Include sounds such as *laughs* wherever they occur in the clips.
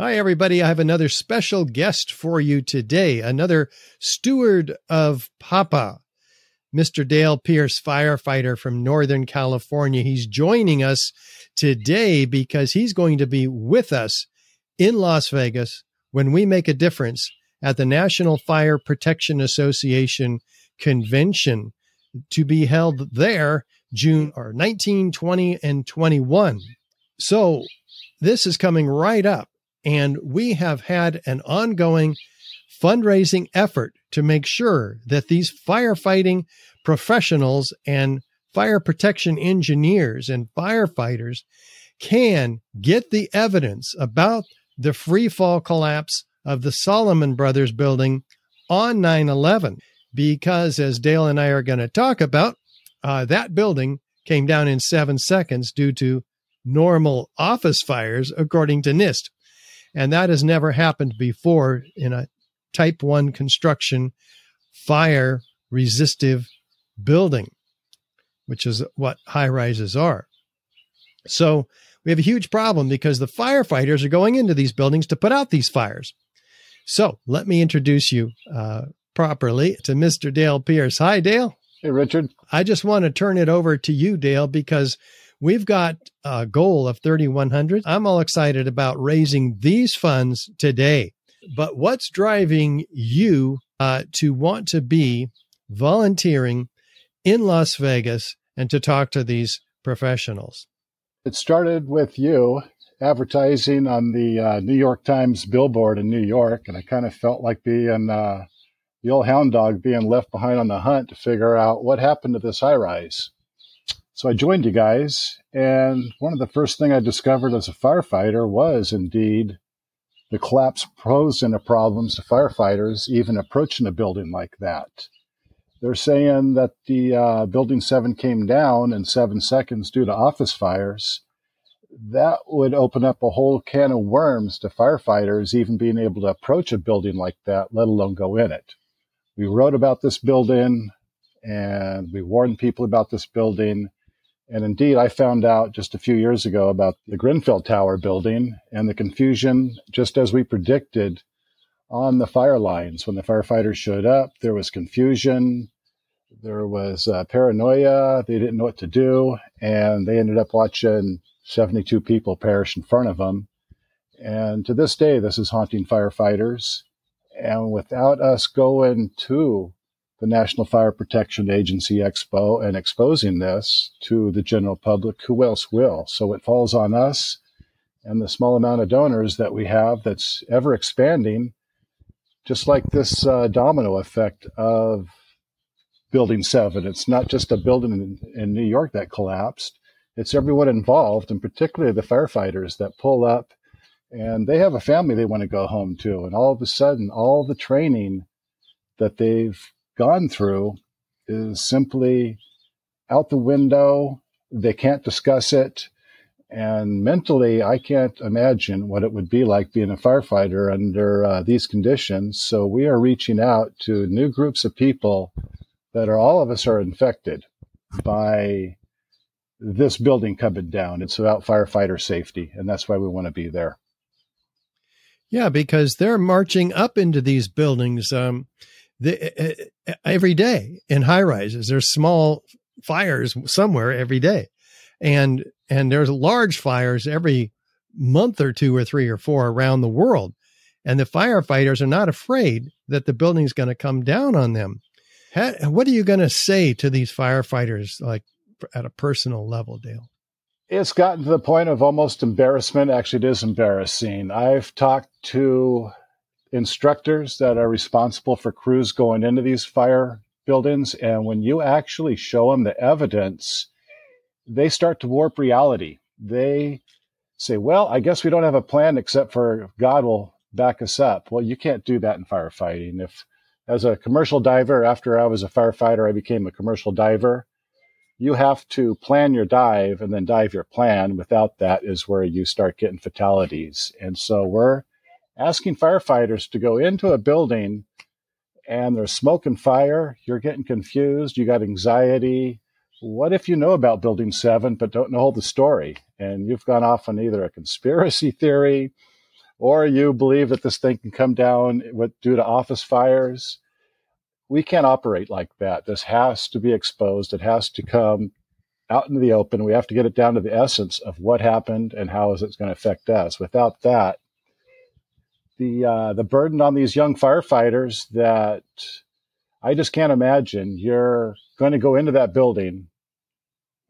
Hi, everybody. I have another special guest for you today, another steward of Papa, Mr. Dale Pierce, firefighter from Northern California. He's joining us today because he's going to be with us in Las Vegas when we make a difference at the National Fire Protection Association convention to be held there June or 19, 20, and 21. So this is coming right up. And we have had an ongoing fundraising effort to make sure that these firefighting professionals and fire protection engineers and firefighters can get the evidence about the free fall collapse of the Salomon Brothers building on 9 11. Because, as Dale and I are going to talk about, uh, that building came down in seven seconds due to normal office fires, according to NIST. And that has never happened before in a type 1 construction fire resistive building, which is what high rises are. So we have a huge problem because the firefighters are going into these buildings to put out these fires. So let me introduce you uh, properly to Mr. Dale Pierce. Hi, Dale. Hey, Richard. I just want to turn it over to you, Dale, because we've got a goal of 3,100. I'm all excited about raising these funds today. But what's driving you uh, to want to be volunteering in Las Vegas and to talk to these professionals? It started with you advertising on the uh, New York Times billboard in New York, and I kind of felt like being uh, the old hound dog being left behind on the hunt to figure out what happened to this high rise. So I joined you guys, and one of the first thing I discovered as a firefighter was indeed the collapse posed into problems to firefighters even approaching a building like that. They're saying that the uh, building seven came down in seven seconds due to office fires. That would open up a whole can of worms to firefighters even being able to approach a building like that, let alone go in it. We wrote about this building and we warned people about this building and indeed, I found out just a few years ago about the Grenfell Tower building and the confusion, just as we predicted on the fire lines. When the firefighters showed up, there was confusion, there was uh, paranoia, they didn't know what to do, and they ended up watching 72 people perish in front of them. And to this day, this is haunting firefighters. And without us going to the National Fire Protection Agency Expo and exposing this to the general public, who else will? So it falls on us and the small amount of donors that we have that's ever expanding, just like this uh, domino effect of Building 7. It's not just a building in, in New York that collapsed, it's everyone involved, and particularly the firefighters that pull up and they have a family they want to go home to. And all of a sudden, all the training that they've gone through is simply out the window. They can't discuss it. And mentally, I can't imagine what it would be like being a firefighter under uh, these conditions. So we are reaching out to new groups of people that are all of us are infected by this building coming down. It's about firefighter safety, and that's why we want to be there. Yeah, because they're marching up into these buildings. Um, the, eh, eh, eh, every day in high rises. There's small fires somewhere every day, and and there's large fires every month or two or three or four around the world. And the firefighters are not afraid that the building's going to come down on them. what are you going to say to these firefighters, like at a personal level, Dale? It's gotten to the point of almost embarrassment. Actually, it is embarrassing. I've talked to instructors that are responsible for crews going into these fire buildings. And when you actually show them the evidence, they start to warp reality. They say, well, I guess we don't have a plan except for God will back us up. Well, you can't do that in firefighting. If, as a commercial diver, after I was a firefighter, I became a commercial diver. You have to plan your dive and then dive your plan. Without that is where you start getting fatalities. And so we're asking firefighters to go into a building and there's smoke and fire, you're getting confused, you got anxiety. What if you know about Building 7 but don't know the story? And you've gone off on either a conspiracy *laughs* theory or you believe that this thing can come down with, due to office fires, we can't operate like that. This has to be exposed. It has to come out into the open. We have to get it down to the essence of what happened and how is it going to affect us. Without that, the uh, the burden on these young firefighters that I just can't imagine. You're going to go into that building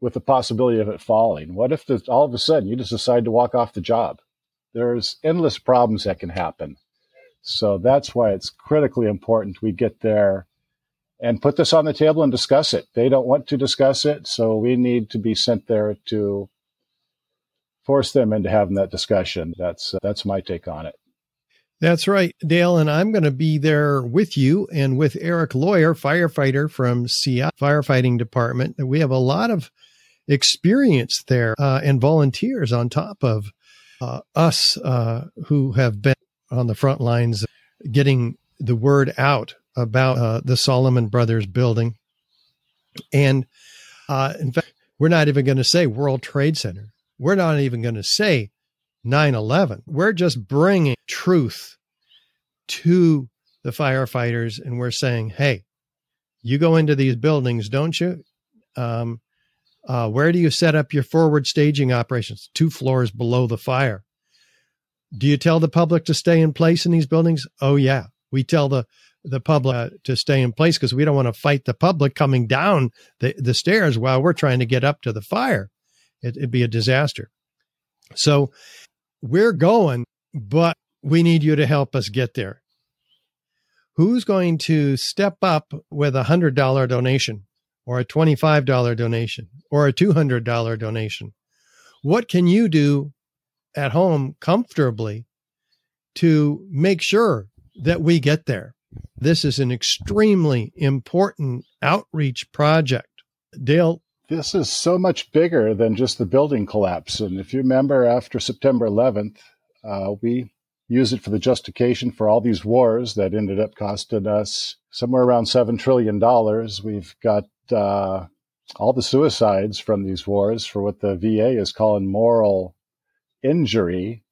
with the possibility of it falling. What if this, all of a sudden you just decide to walk off the job? There's endless problems that can happen. So that's why it's critically important we get there and put this on the table and discuss it. They don't want to discuss it, so we need to be sent there to force them into having that discussion. That's uh, that's my take on it. That's right, Dale, and I'm going to be there with you and with Erik Lawyer, firefighter from Seattle Firefighting Department. We have a lot of experience there uh, and volunteers on top of uh, us uh, who have been on the front lines getting the word out about uh, the Salomon Brothers building. And uh, in fact, we're not even going to say World Trade Center. We're not even going to say 9 11. We're just bringing truth to the firefighters and we're saying, hey, you go into these buildings, don't you? Um, uh, where do you set up your forward staging operations? Two floors below the fire. Do you tell the public to stay in place in these buildings? Oh, yeah. We tell the the public uh, to stay in place because we don't want to fight the public coming down the, the stairs while we're trying to get up to the fire. It, it'd be a disaster. So we're going, but we need you to help us get there. Who's going to step up with a $100 donation or a $25 donation or a $200 donation? What can you do at home comfortably to make sure that we get there? This is an extremely important outreach project. Dale, this is so much bigger than just the building collapse. And if you remember, after September 11th, uh, we used it for the justification for all these wars that ended up costing us somewhere around $7 trillion. We've got uh, all the suicides from these wars for what the VA is calling moral injury.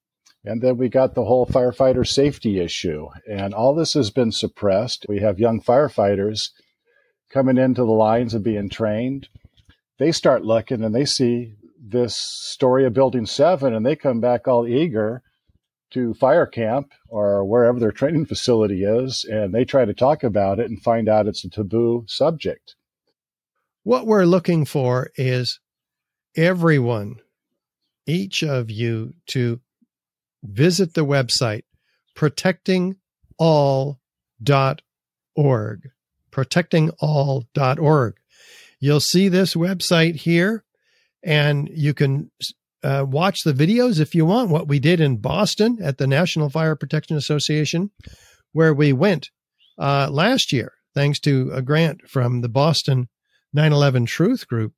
And then we got the whole firefighter safety issue. And all this has been suppressed. We have young firefighters coming into the lines and being trained they start looking and they see this story of Building 7 and they come back all eager to fire camp or wherever their training facility is and they try to talk about it and find out it's a taboo subject. What we're looking for is everyone, each of you, to visit the website protectingall.org. Protectingall.org. You'll see this website here, and you can uh, watch the videos if you want. What we did in Boston at the National Fire Protection Association, where we went uh, last year, thanks to a grant from the Boston 9 11 Truth Group.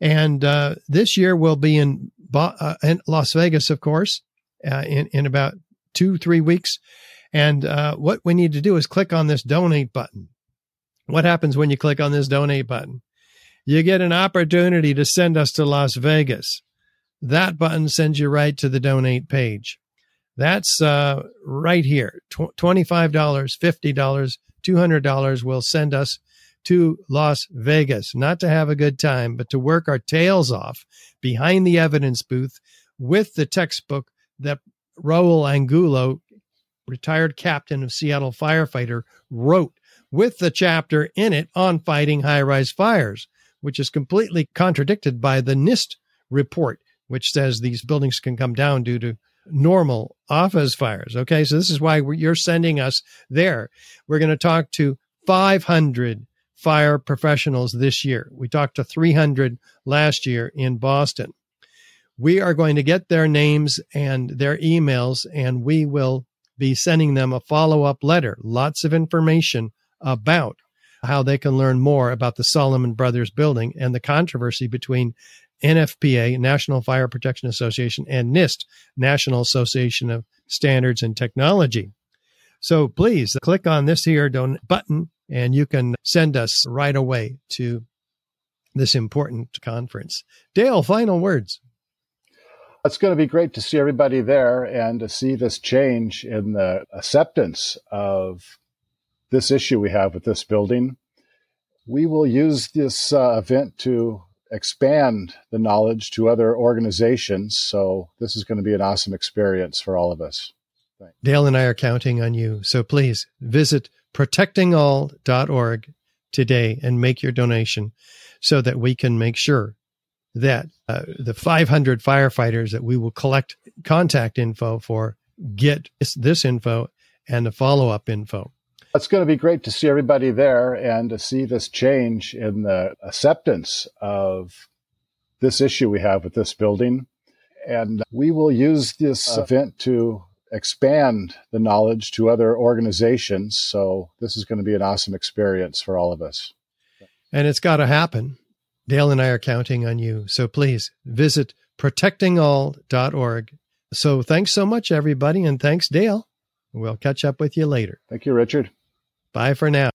And uh, this year we'll be in, Bo- uh, in Las Vegas, of course, uh, in, in about two, three weeks. And uh, what we need to do is click on this donate button. What happens when you click on this donate button? You get an opportunity to send us to Las Vegas. That button sends you right to the donate page. That's uh, right here $25, $50, $200 will send us to Las Vegas, not to have a good time, but to work our tails off behind the evidence booth with the textbook that Raul Angulo, retired captain of Seattle firefighter, wrote with the chapter in it on fighting high rise fires which is completely contradicted by the NIST report, which says these buildings can come down due to normal office fires. Okay, so this is why you're sending us there. We're going to talk to 500 fire professionals this year. We talked to 300 last year in Boston. We are going to get their names and their emails, and we will be sending them a follow up letter. Lots of information about how they can learn more about the Salomon Brothers building and the controversy between NFPA, National Fire Protection Association, and NIST, National Association of Standards and Technology. So please click on this here don- button and you can send us right away to this important conference. Dale, final words. It's going to be great to see everybody there and to see this change in the acceptance of this issue we have with this building. We will use this uh, event to expand the knowledge to other organizations. So this is going to be an awesome experience for all of us. Thanks. Dale and I are counting on you. So please visit protectingall.org today and make your donation so that we can make sure that uh, the 500 firefighters that we will collect contact info for get this, this info and the follow up info. It's going to be great to see everybody there and to see this change in the acceptance of this issue we have with this building. And we will use this uh, event to expand the knowledge to other organizations. So this is going to be an awesome experience for all of us. And it's got to happen. Dale and I are counting on you. So please visit protectingall.org. So thanks so much, everybody. And thanks, Dale. We'll catch up with you later. Thank you, Richard. Bye for now.